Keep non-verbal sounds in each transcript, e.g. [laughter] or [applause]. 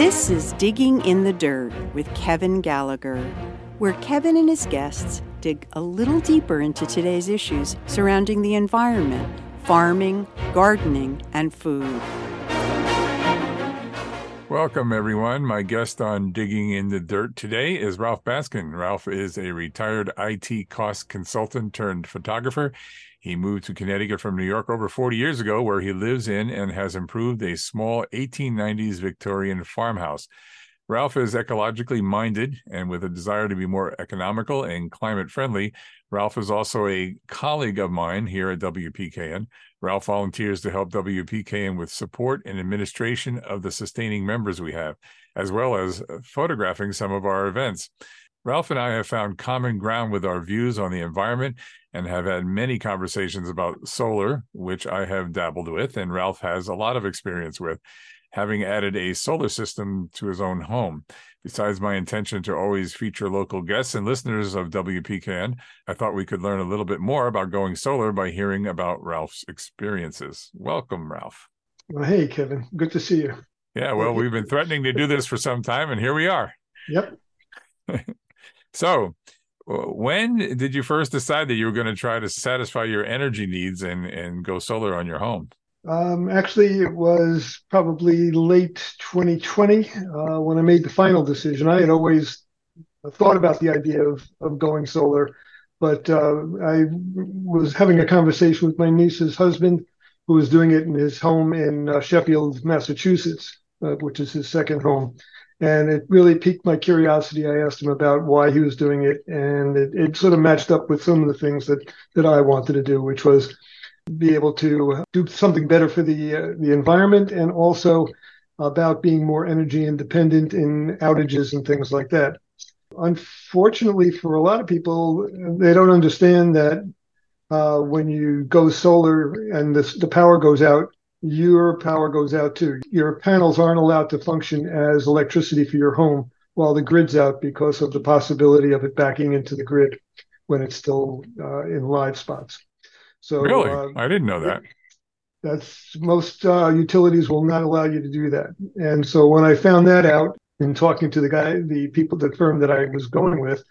This is Digging in the Dirt with Kevin Gallagher, where Kevin and his guests dig a little deeper into today's issues surrounding the environment, farming, gardening, and food. Welcome, everyone. My guest on Digging in the Dirt today is Ralph Baskin. Ralph is a retired IT cost consultant turned photographer. He moved to Connecticut from New York over 40 years ago, where he lives in and has improved a small 1890s Victorian farmhouse. Ralph is ecologically minded and with a desire to be more economical and climate friendly. Ralph is also a colleague of mine here at WPKN. Ralph volunteers to help WPKN with support and administration of the sustaining members we have, as well as photographing some of our events. Ralph and I have found common ground with our views on the environment and have had many conversations about solar, which I have dabbled with, and Ralph has a lot of experience with, having added a solar system to his own home. Besides my intention to always feature local guests and listeners of WPKN, I thought we could learn a little bit more about going solar by hearing about Ralph's experiences. Welcome, Ralph. Well, hey, Kevin. Good to see you. Yeah, well, we've been threatening to do this for some time, and here we are. Yep. [laughs] so, when did you first decide that you were going to try to satisfy your energy needs and and go solar on your home? Um, actually, it was probably late 2020 uh, when I made the final decision. I had always thought about the idea of of going solar, but uh, I was having a conversation with my niece's husband, who was doing it in his home in uh, Sheffield, Massachusetts, uh, which is his second home and it really piqued my curiosity. I asked him about why he was doing it, and it, it sort of matched up with some of the things that that I wanted to do, which was be able to do something better for the uh, the environment, and also about being more energy independent in outages and things like that. Unfortunately, for a lot of people, they don't understand that uh, when you go solar and the, the power goes out, your power goes out too. Your panels aren't allowed to function as electricity for your home while the grid's out because of the possibility of it backing into the grid when it's still uh, in live spots. So really, uh, I didn't know that. That's most uh, utilities will not allow you to do that. And so when I found that out in talking to the guy, the people, the firm that I was going with,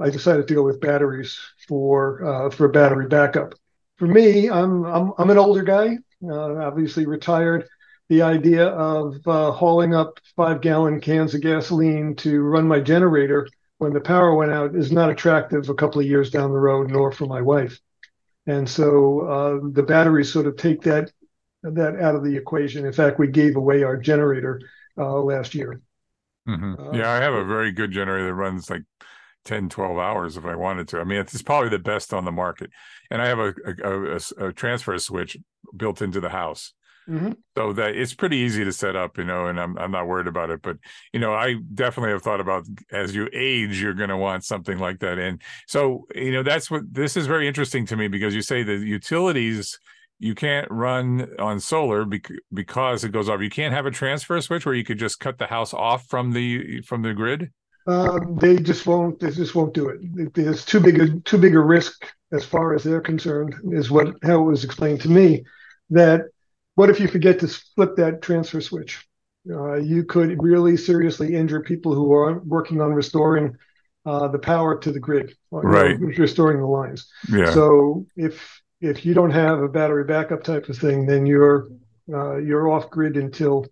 I decided to go with batteries for uh, for battery backup. For me, I'm I'm I'm an older guy obviously retired. The idea of uh, hauling up five gallon cans of gasoline to run my generator when the power went out is not attractive a couple of years down the road, nor for my wife. And so uh, the batteries sort of take that that out of the equation. In fact, we gave away our generator uh, last year. Mm-hmm. Uh, yeah, I have a very good generator that runs like 10 12 hours if i wanted to. I mean it's probably the best on the market. And i have a, a, a, a transfer switch built into the house. Mm-hmm. so that it's pretty easy to set up you know and I'm, I'm not worried about it. But you know i definitely have thought about as you age you're going to want something like that and so you know that's what this is very interesting to me because you say the utilities you can't run on solar because it goes off. You can't have a transfer switch where you could just cut the house off from the from the grid um, they just won't. They just won't do it. There's too big a too big a risk as far as they're concerned. Is what how it was explained to me. That what if you forget to flip that transfer switch? Uh, you could really seriously injure people who are working on restoring uh, the power to the grid, right? Know, restoring the lines. Yeah. So if if you don't have a battery backup type of thing, then you're uh, you're off grid until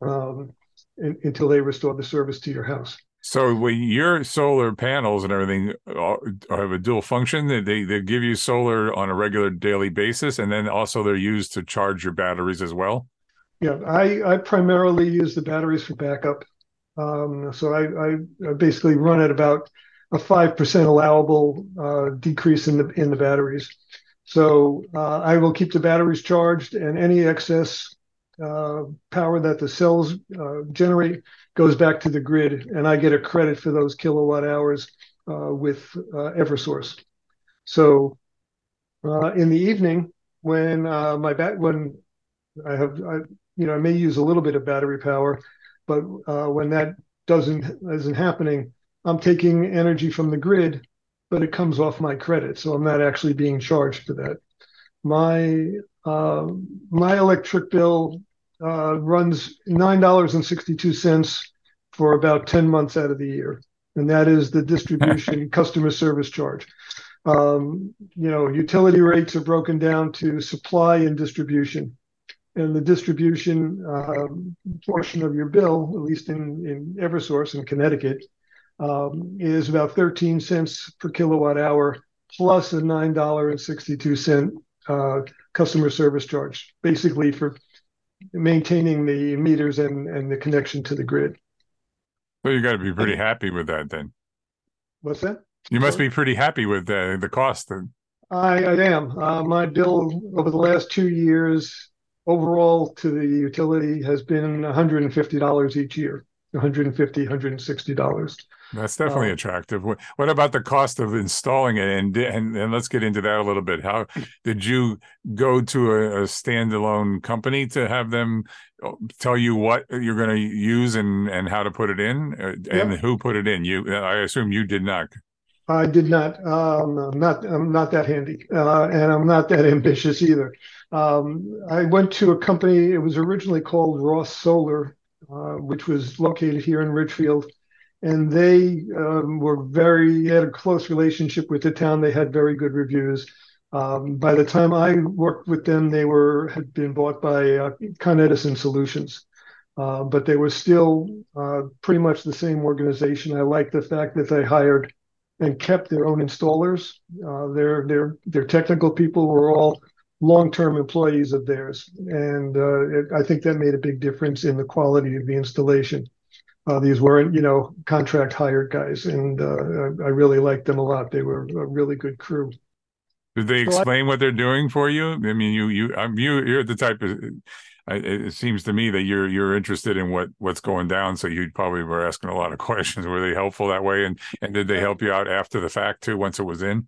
um, in, until they restore the service to your house. So when your solar panels and everything uh, have a dual function, they they give you solar on a regular daily basis, and then also they're used to charge your batteries as well. Yeah, I I primarily use the batteries for backup. Um, so I, I, basically run at about a five percent allowable uh, decrease in the in the batteries. So uh, I will keep the batteries charged, and any excess uh, power that the cells uh, generate goes back to the grid, and I get a credit for those kilowatt hours uh, with uh, Eversource. So uh, in the evening, when uh, my bat when I have I, you know I may use a little bit of battery power, but when that doesn't isn't happening, I'm taking energy from the grid, but it comes off my credit, so I'm not actually being charged for that. My my electric bill uh, runs $9.62 for about 10 months out of the year. And that is the distribution [laughs] customer service charge. Um, you know, utility rates are broken down to supply and distribution. And the distribution uh, portion of your bill, at least in, in Eversource in Connecticut, um, is about 13 cents per kilowatt hour plus a $9.62 uh, customer service charge, basically for maintaining the meters and, and the connection to the grid. So you got to be pretty happy with that then. What's that? You must be pretty happy with the, the cost then. I, I am. Uh, my bill over the last two years overall to the utility has been $150 each year, $150, $160. That's definitely um, attractive. What, what, about the cost of installing it? And, and and let's get into that a little bit. How did you go to a, a standalone company to have them uh, tell you what you're going to use and and how to put it in, uh, and who put it in? You, I assume you did not. I did not. Um, I'm not. I'm not that handy, uh, and I'm not that [laughs] ambitious either. Um, I went to a company. It was originally called Ross Solar, uh, which was located here in Ridgefield and they um, were very had a close relationship with the town. They had very good reviews. Um, by the time I worked with them, they were had been bought by uh, Con Edison Solutions, uh, but they were still uh, pretty much the same organization. I like the fact that they hired and kept their own installers. Uh, their their their technical people were all long-term employees of theirs, and uh, it, I think that made a big difference in the quality of the installation. Uh, these weren't, you know, contract hired guys, and uh, I really liked them a lot. They were a really good crew. Did they explain so I, what they're doing for you? I mean, you you I'm you you're the type of. It seems to me that you're you're interested in what what's going down, so you probably were asking a lot of [laughs] questions. Were they helpful that way, and and did they help you out after the fact too? Once it was in,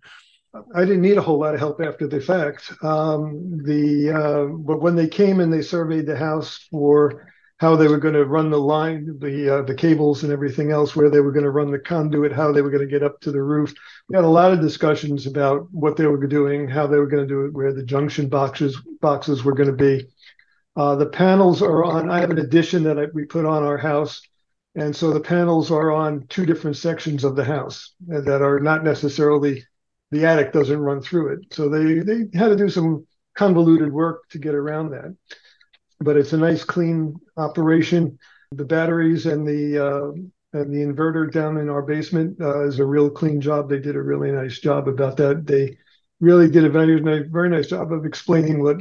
I didn't need a whole lot of help after the fact. Um, the uh, but when they came and they surveyed the house for how they were going to run the line, the uh, the cables and everything else, where they were going to run the conduit, how they were going to get up to the roof. We had a lot of discussions about what they were doing, how they were going to do it, where the junction boxes boxes were going to be. Uh, the panels are on. I have an addition that I, we put on our house, and so the panels are on two different sections of the house that are not necessarily the attic doesn't run through it. So they they had to do some convoluted work to get around that but it's a nice clean operation. The batteries and the uh, and the inverter down in our basement uh, is a real clean job. They did a really nice job about that. They really did a very very nice job of explaining what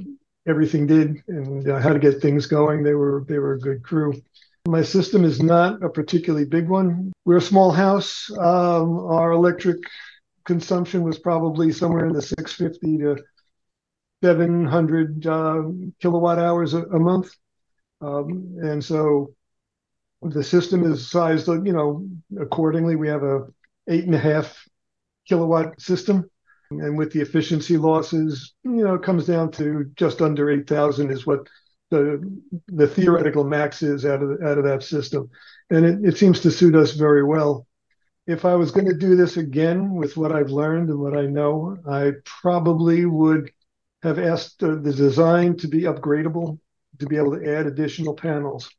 everything did and uh, how to get things going. They were they were a good crew. My system is not a particularly big one. We're a small house. Um, our electric consumption was probably somewhere in the 650 to 700 uh, kilowatt hours a, a month. Um, and so the system is sized, you know, accordingly. We have a eight and a half kilowatt system. And with the efficiency losses, you know, it comes down to just under 8,000 is what the the theoretical max is out of out of that system. And it, it seems to suit us very well. If I was going to do this again with what I've learned and what I know, I probably would have asked the design to be upgradable to be able to add additional panels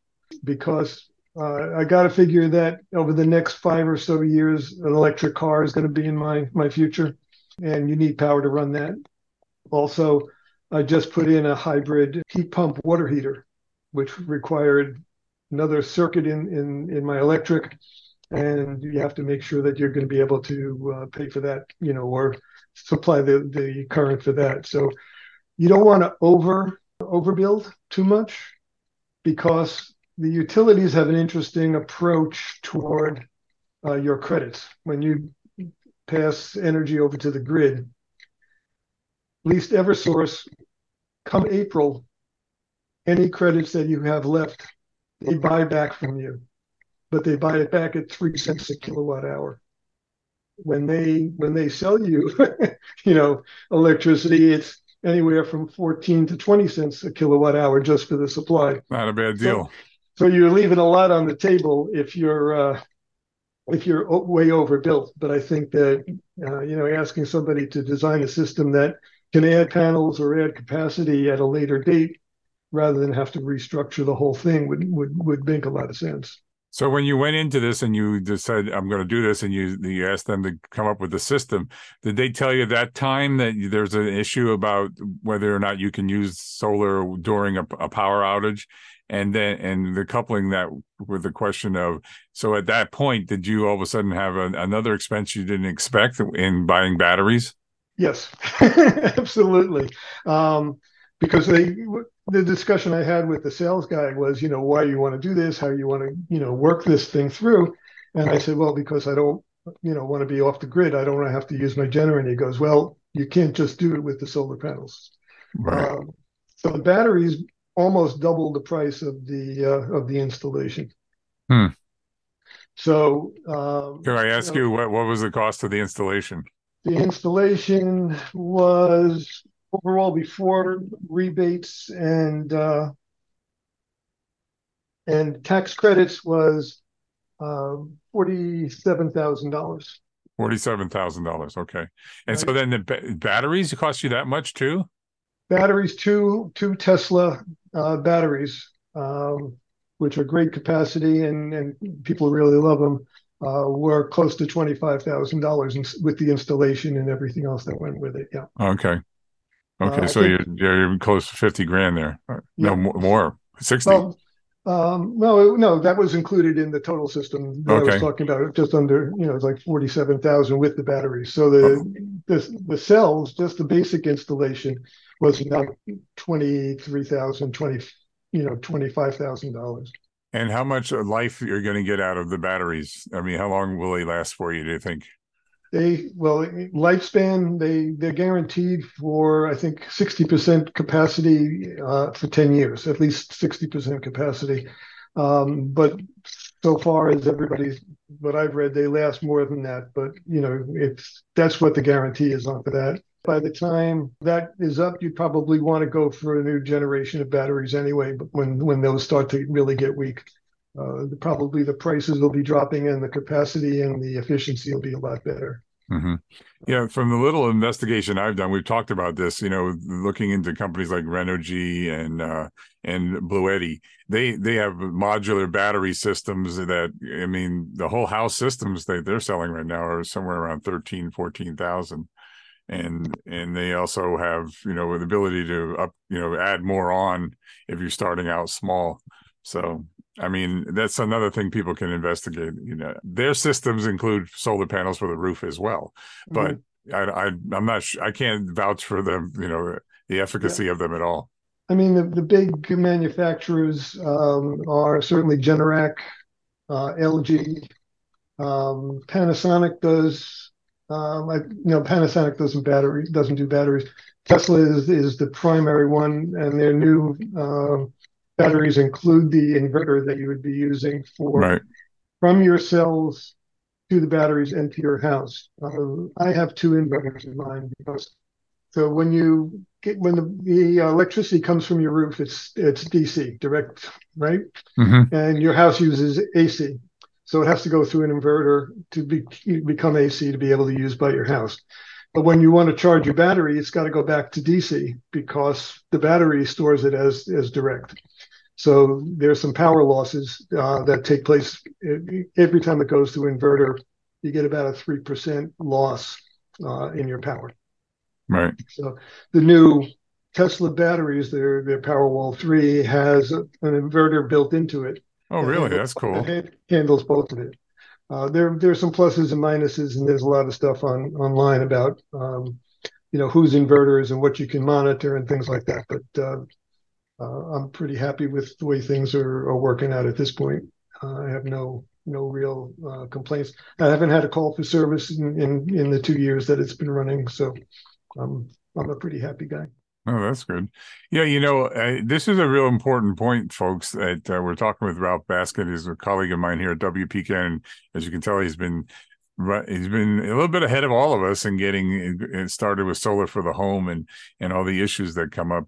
because uh, I got to figure that over the next five or so years, an electric car is going to be in my my future, and you need power to run that. Also, I just put in a hybrid heat pump water heater, which required another circuit in in in my electric, and you have to make sure that you're going to be able to uh, pay for that, you know, or supply the the current for that. So you don't want to over overbuild too much because the utilities have an interesting approach toward uh, your credits when you pass energy over to the grid. Least Eversource, come April, any credits that you have left, they buy back from you, but they buy it back at three cents a kilowatt hour. When they when they sell you, [laughs] you know, electricity, it's anywhere from 14 to 20 cents a kilowatt hour just for the supply. Not a bad deal. So, so you're leaving a lot on the table if you're uh, if you're way overbuilt. But I think that uh, you know asking somebody to design a system that can add panels or add capacity at a later date rather than have to restructure the whole thing would would would make a lot of sense. So when you went into this and you decided I'm going to do this, and you you asked them to come up with a system, did they tell you that time that there's an issue about whether or not you can use solar during a, a power outage? And then and the coupling that with the question of so at that point, did you all of a sudden have a, another expense you didn't expect in buying batteries? Yes, [laughs] absolutely. Um, because they the discussion I had with the sales guy was, you know, why you want to do this, how you want to, you know, work this thing through. And I said, well, because I don't, you know, want to be off the grid. I don't want to have to use my generator. And He goes, well, you can't just do it with the solar panels. Right. Um, so the batteries almost double the price of the uh, of the installation. Hmm. So, um, can I ask you, know, you what what was the cost of the installation? The installation was overall before rebates and uh, and tax credits was uh, forty-seven thousand dollars. Forty-seven thousand dollars. Okay, and right. so then the ba- batteries cost you that much too. Batteries, two two Tesla uh, batteries, um, which are great capacity and and people really love them. Uh, were close to twenty five thousand dollars with the installation and everything else that went with it. Yeah. Okay. Okay, uh, so think, you're you're close to fifty grand there. Uh, yeah. No more, sixty. Well, um, no, no, that was included in the total system that okay. I was talking about. Just under, you know, it's like forty-seven thousand with the batteries. So the, oh. the the cells, just the basic installation, was about twenty-three thousand, twenty, you know, twenty-five thousand dollars. And how much life you're going to get out of the batteries? I mean, how long will they last for you? Do you think? They well lifespan they they're guaranteed for I think sixty percent capacity uh, for ten years, at least sixty percent capacity. Um, but so far as everybody's what I've read, they last more than that. But you know, it's that's what the guarantee is on for that. By the time that is up, you probably want to go for a new generation of batteries anyway. But when when those start to really get weak, uh, probably the prices will be dropping and the capacity and the efficiency will be a lot better. Mm-hmm. Yeah, from the little investigation I've done, we've talked about this. You know, looking into companies like Renogy and uh, and Bluetti, they they have modular battery systems that I mean, the whole house systems that they're selling right now are somewhere around 13, 14,000 and and they also have you know the ability to up you know add more on if you're starting out small so I mean, that's another thing people can investigate. You know, their systems include solar panels for the roof as well, but mm-hmm. I, I, am not. I can't vouch for them. You know, the efficacy yeah. of them at all. I mean, the, the big manufacturers um, are certainly Generac, uh, LG, um, Panasonic does. Um, I, you know, Panasonic doesn't battery doesn't do batteries. Tesla is is the primary one, and their new uh, batteries include the inverter that you would be using for right. from your cells to the batteries into your house. Uh, I have two inverters in mine because so when you get when the, the electricity comes from your roof, it's it's DC direct, right? Mm-hmm. And your house uses AC, so it has to go through an inverter to be, become AC to be able to use by your house. But when you want to charge your battery, it's got to go back to DC because the battery stores it as as direct. So there's some power losses uh, that take place every time it goes to inverter. You get about a three percent loss uh, in your power. Right. So the new Tesla batteries, their their Powerwall three has an inverter built into it. Oh, really? That's cool. That handles both of it. Uh, there there's some pluses and minuses, and there's a lot of stuff on online about um, you know whose inverters and what you can monitor and things like that. But uh, I'm pretty happy with the way things are, are working out at this point. Uh, I have no no real uh, complaints. I haven't had a call for service in, in, in the two years that it's been running, so I'm I'm a pretty happy guy. Oh, that's good. Yeah, you know, uh, this is a real important point, folks. That uh, we're talking with Ralph Baskin, he's a colleague of mine here at WPKN. As you can tell, he's been Right, he's been a little bit ahead of all of us in getting it started with solar for the home and and all the issues that come up.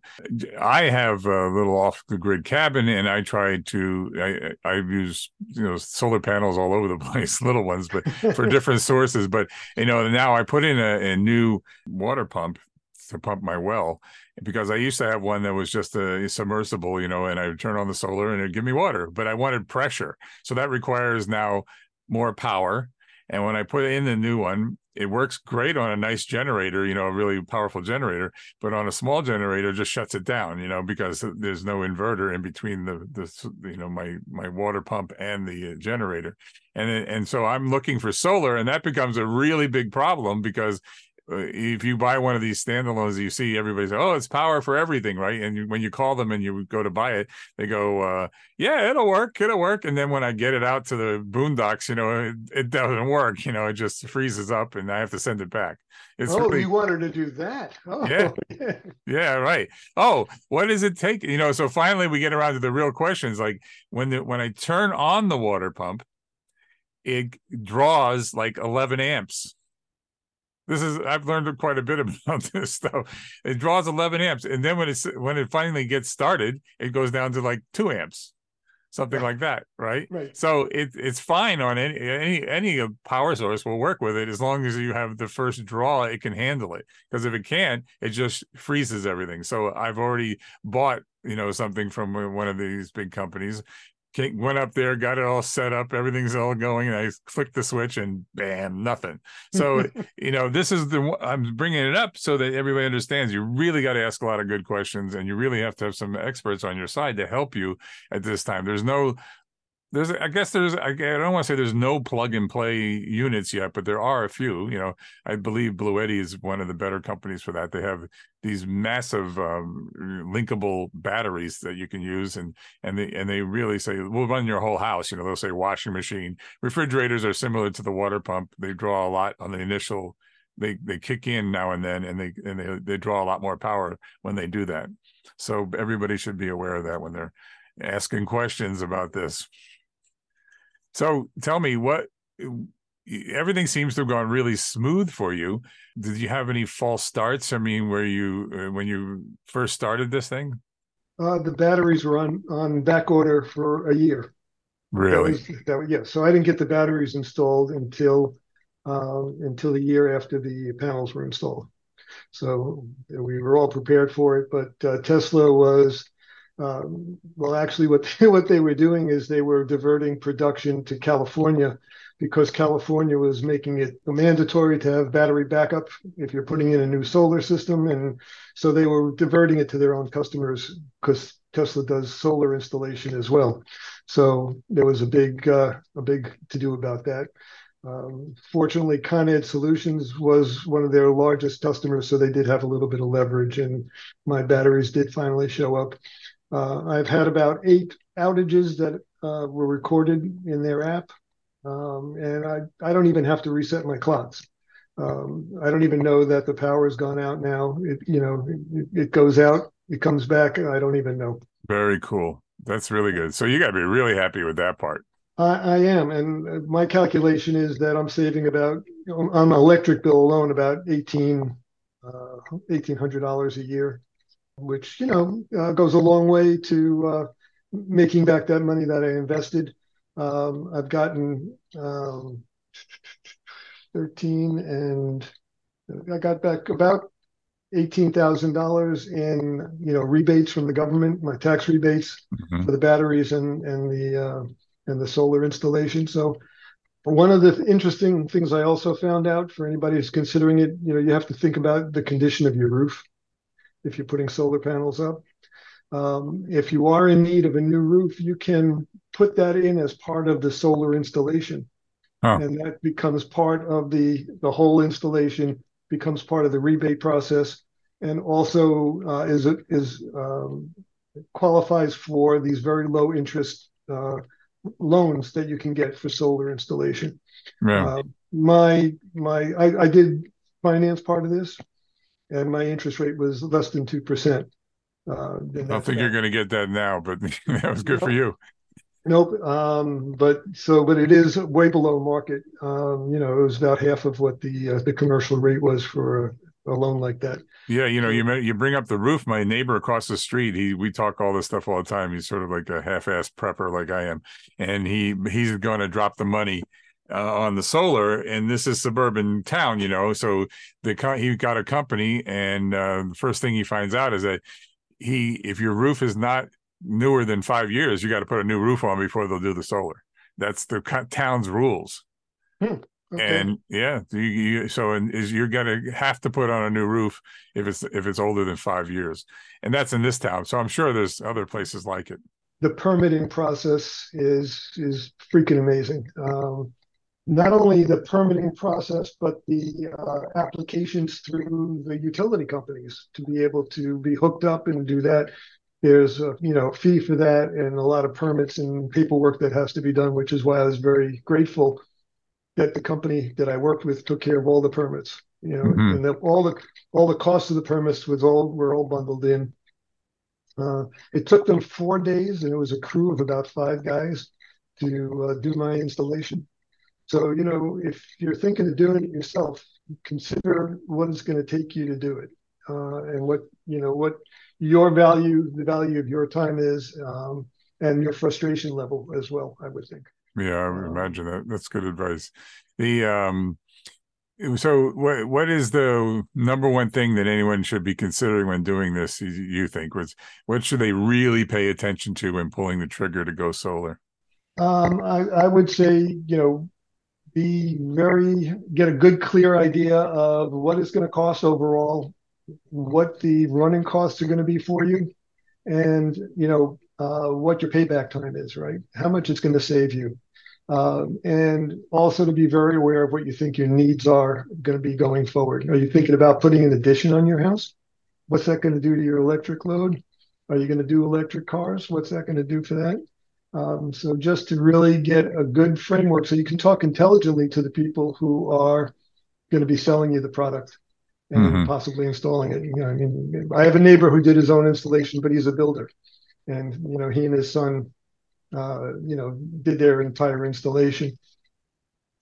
I have a little off the grid cabin, and I try to I I use you know solar panels all over the [laughs] place, little ones, but for [laughs] different sources. But you know now I put in a, a new water pump to pump my well because I used to have one that was just a submersible, you know, and I would turn on the solar and it'd give me water, but I wanted pressure. So that requires now more power. And when I put in the new one, it works great on a nice generator, you know, a really powerful generator, but on a small generator, just shuts it down, you know, because there's no inverter in between the the you know my my water pump and the uh, generator, and and so I'm looking for solar, and that becomes a really big problem because if you buy one of these standalones, you see everybody say, "Oh, it's power for everything," right? And when you call them and you go to buy it, they go, uh, "Yeah, it'll work, it'll work." And then when I get it out to the boondocks, you know, it, it doesn't work. You know, it just freezes up, and I have to send it back. It's oh, really, you wanted to do that? Oh, yeah, [laughs] yeah, right. Oh, what does it take? You know, so finally we get around to the real questions. Like when the when I turn on the water pump, it draws like 11 amps this is I've learned quite a bit [laughs] about this stuff. It draws 11 amps, and then when it's when it finally gets started, it goes down to like two amps, something like that, right? Right. So it it's fine on any any any uh, power source will work with it as long as you have the first draw, it can handle it. Because if it can't, it just freezes everything. So I've already bought you know something from uh, one of these big companies went up there, got it all set up, everything's all going, and I clicked the switch, and bam, nothing. So [laughs] you know, this is the I'm bringing it up so that everybody understands. You really got to ask a lot of good questions, and you really have to have some experts on your side to help you at this time. There's no there's i guess there's i don't want to say there's no plug and play units yet but there are a few you know. I believe bluetti is one of the better companies for that. They have these massive um, linkable batteries that you can use and and they and they really say we'll run your whole house. You know they'll say washing machine. Refrigerators are similar to the water pump. They draw a lot on the initial they they kick in now and then and they and they, they draw a lot more power when they do that. So everybody should be aware of that when they're asking questions about this so tell me what everything seems to have gone really smooth for you. Did you have any false starts? I mean, where you uh, when you first started this thing? Uh, the batteries were on on back order for a year. Really? That was, that, yeah. So I didn't get the batteries installed until um, until the year after the panels were installed. So we were all prepared for it, but uh, Tesla was um, well, actually, what [laughs] what they were doing is they were diverting production to California because California was making it mandatory to have battery backup if you're putting in a new solar system, and so they were diverting it to their own customers because Tesla does solar installation as well. So there was a big uh, a big to do about that. Um, fortunately, Con Ed Solutions was one of their largest customers, so they did have a little bit of leverage, and my batteries did finally show up. Uh, I've had about eight outages that uh, were recorded in their app, um, and I, I don't even have to reset my clocks. Um, I don't even know that the power has gone out now. It, you know, it, it goes out, it comes back, and I don't even know. Very cool. That's really good. So you got to be really happy with that part. I, I, am, and my calculation is that I'm saving about on my electric bill alone about eighteen uh, eighteen hundred dollars a year which you know uh, goes a long way to uh, making back that money that I invested. Um, I've gotten um, 13 and I got back about $18,000 in you know rebates from the government, my tax rebates mm-hmm. for the batteries and and the uh, and the solar installation. So one of the interesting things I also found out for anybody who's considering it, you know, you have to think about the condition of your roof if you're putting solar panels up. Um, if you are in need of a new roof, you can put that in as part of the solar installation. Huh. And that becomes part of the, the whole installation, becomes part of the rebate process, and also uh, is, is um, qualifies for these very low interest uh, loans that you can get for solar installation. Yeah. Uh, my my I, I did finance part of this and my interest rate was less than two percent. Uh, I don't think you're going to get that now, but [laughs] that was good nope. for you. Nope. Um, but so, but it is way below market. Um, you know, it was about half of what the uh, the commercial rate was for a, a, loan like that. Yeah, you know, you you bring up the roof. My neighbor across the street, he we talk all this stuff all the time. He's sort of like a half-ass prepper, like I am, and he he's going to drop the money uh, on the solar, and this is suburban town, you know. So the he got a company, and uh, the first thing he finds out is that he, if your roof is not newer than five years, you got to put a new roof on before they'll do the solar. That's the town's rules. Hmm. Okay. And yeah, you, you, so is you're gonna have to put on a new roof if it's if it's older than five years, and that's in this town. So I'm sure there's other places like it. The permitting process is is freaking amazing. Um, not only the permitting process, but the uh, applications through the utility companies to be able to be hooked up and do that. There's a you know fee for that and a lot of permits and paperwork that has to be done, which is why I was very grateful that the company that I worked with took care of all the permits. You know, mm-hmm. and the, all the all the costs of the permits was all were all bundled in. Uh, it took them four days, and it was a crew of about five guys to uh, do my installation. So, you know, if you're thinking of doing it yourself, consider what it's going to take you to do it, uh, and what you know what your value, the value of your time is, um, and your frustration level as well. I would think. Yeah, I would um, imagine that. That's good advice. The um, so what what is the number one thing that anyone should be considering when doing this? You think was what should they really pay attention to when pulling the trigger to go solar? Um, I, I would say you know be very get a good clear idea of what it's going to cost overall what the running costs are going to be for you and you know uh, what your payback time is right? How much it's going to save you. Um, and also to be very aware of what you think your needs are going to be going forward. Are you thinking about putting an addition on your house? What's that going to do to your electric load? Are you going to do electric cars? What's that going to do for that um, so just to really get a good framework so you can talk intelligently to the people who are going to be selling you the product and mm-hmm. possibly installing it. You know, I mean, I have a neighbor who did his own installation, but he's a builder, and you know, he and his son, uh, you know, did their entire installation,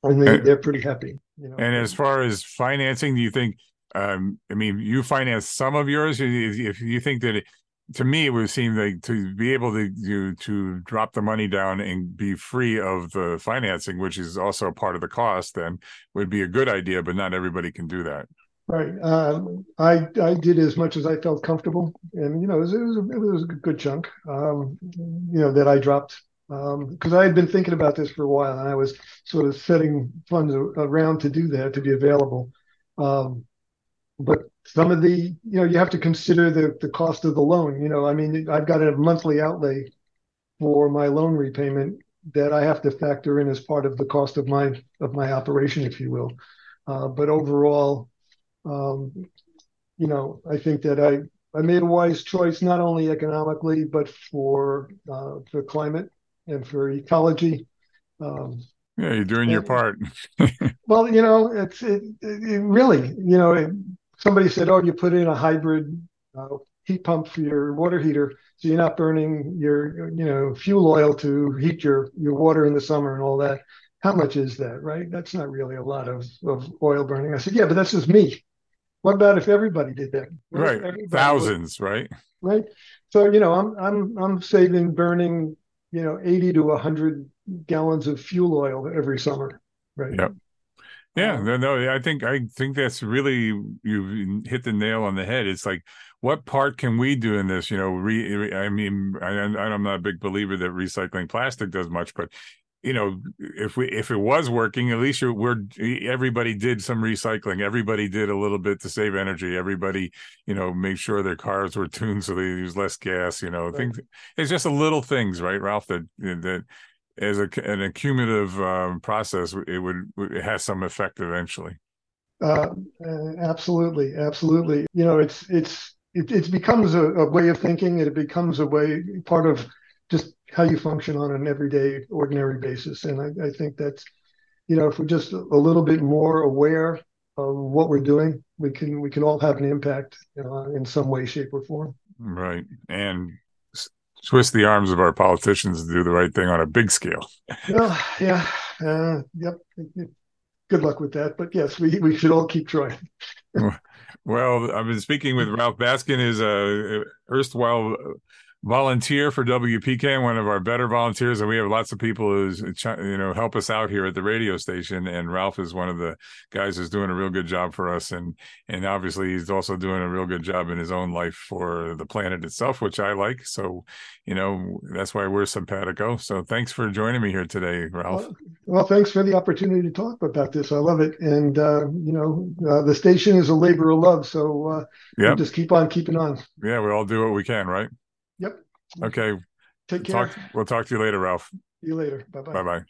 and they, they're pretty happy. You know. And as far as financing, do you think? Um, I mean, you finance some of yours. If you think that it, to me, it would seem like to be able to, to to drop the money down and be free of the financing, which is also part of the cost, then would be a good idea. But not everybody can do that. Right. Um, I I did as much as I felt comfortable, and you know, it was it was a, it was a good chunk, um, you know, that I dropped because um, I had been thinking about this for a while, and I was sort of setting funds around to do that to be available. Um, but some of the you know you have to consider the the cost of the loan you know i mean i've got a monthly outlay for my loan repayment that i have to factor in as part of the cost of my of my operation if you will. Uh, but overall um, you know i think that i i made a wise choice not only economically but for uh, for climate and for ecology. Um, yeah you're doing and, your part. [laughs] Well you know it's it, it really you know it, somebody said, "Oh, you put in a hybrid uh, heat pump for your water heater, so you're not burning your you know fuel oil to heat your your water in the summer and all that." How much is that, right? That's not really a lot of, of oil burning. I said, yeah, but that's just me. What about if everybody did that? Right, thousands, would, right? Right. So you know, I'm I'm I'm saving burning you know 80 to 100 gallons of fuel oil every summer. Right. Yep. Yeah, um, no, no, I think I think that's really you hit the nail on the head. It's like, what part can we do in this? You know, re, I mean, I, I'm not a big believer that recycling plastic does much, but you know, if we if it was working, at least we're everybody did some recycling. Everybody did a little bit to save energy. Everybody, you know, made sure their cars were [laughs] tuned so they use less gas. You know, right. things. It's just a little things, right, Ralph? That that as a, an accumulative um, process, it would it has some effect eventually. Uh, absolutely, absolutely. You know, it's it's it, it becomes a, a, way of thinking. It becomes a way part of just how you function on an everyday, ordinary basis. And I, I think that's you know, if we're just a little bit more aware of what we're doing, we can we can all have an impact you know, in some way, shape, or form. Right, and twist the arms of our politicians to do the right thing on a big scale. well, yeah, uh, yep. Good luck with that. But yes, we, we should all keep trying. [laughs] well, I've been speaking with Ralph Baskin, is a erstwhile volunteer for WPK, one of our better volunteers, and we have lots of people who's you know help us out here at the radio station. And Ralph is one of the guys who's doing a real good job for us, and and obviously he's also doing a real good job in his own life for the planet itself, which I like. So you know that's why we're simpatico. So thanks for joining me here today, Ralph. Well, well thanks for the opportunity to talk about this. I love it, and uh, you know uh, the station is a labor of love. So uh, yeah, we'll just keep on keeping on. Yeah, we all do what we can, right? Okay. Take care. Talk, we'll talk to you later, Ralph. See you later. Bye bye. Bye bye.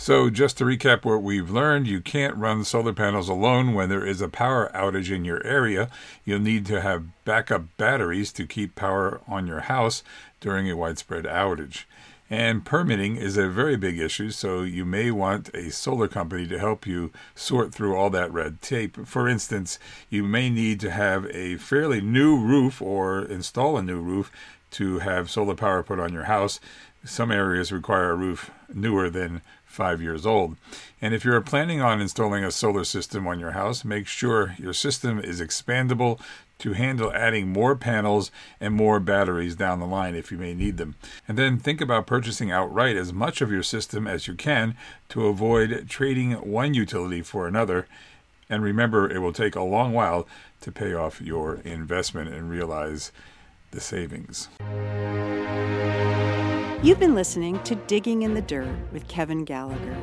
So, just to recap what we've learned, you can't run solar panels alone when there is a power outage in your area. You'll need to have backup batteries to keep power on your house during a widespread outage. And permitting is a very big issue, so you may want a solar company to help you sort through all that red tape. For instance, you may need to have a fairly new roof or install a new roof to have solar power put on your house. Some areas require a roof newer than five years old. And if you're planning on installing a solar system on your house, make sure your system is expandable to handle adding more panels and more batteries down the line if you may need them. And then think about purchasing outright as much of your system as you can to avoid trading one utility for another. And remember, it will take a long while to pay off your investment and realize the savings. You've been listening to Digging in the Dirt with Kevin Gallagher.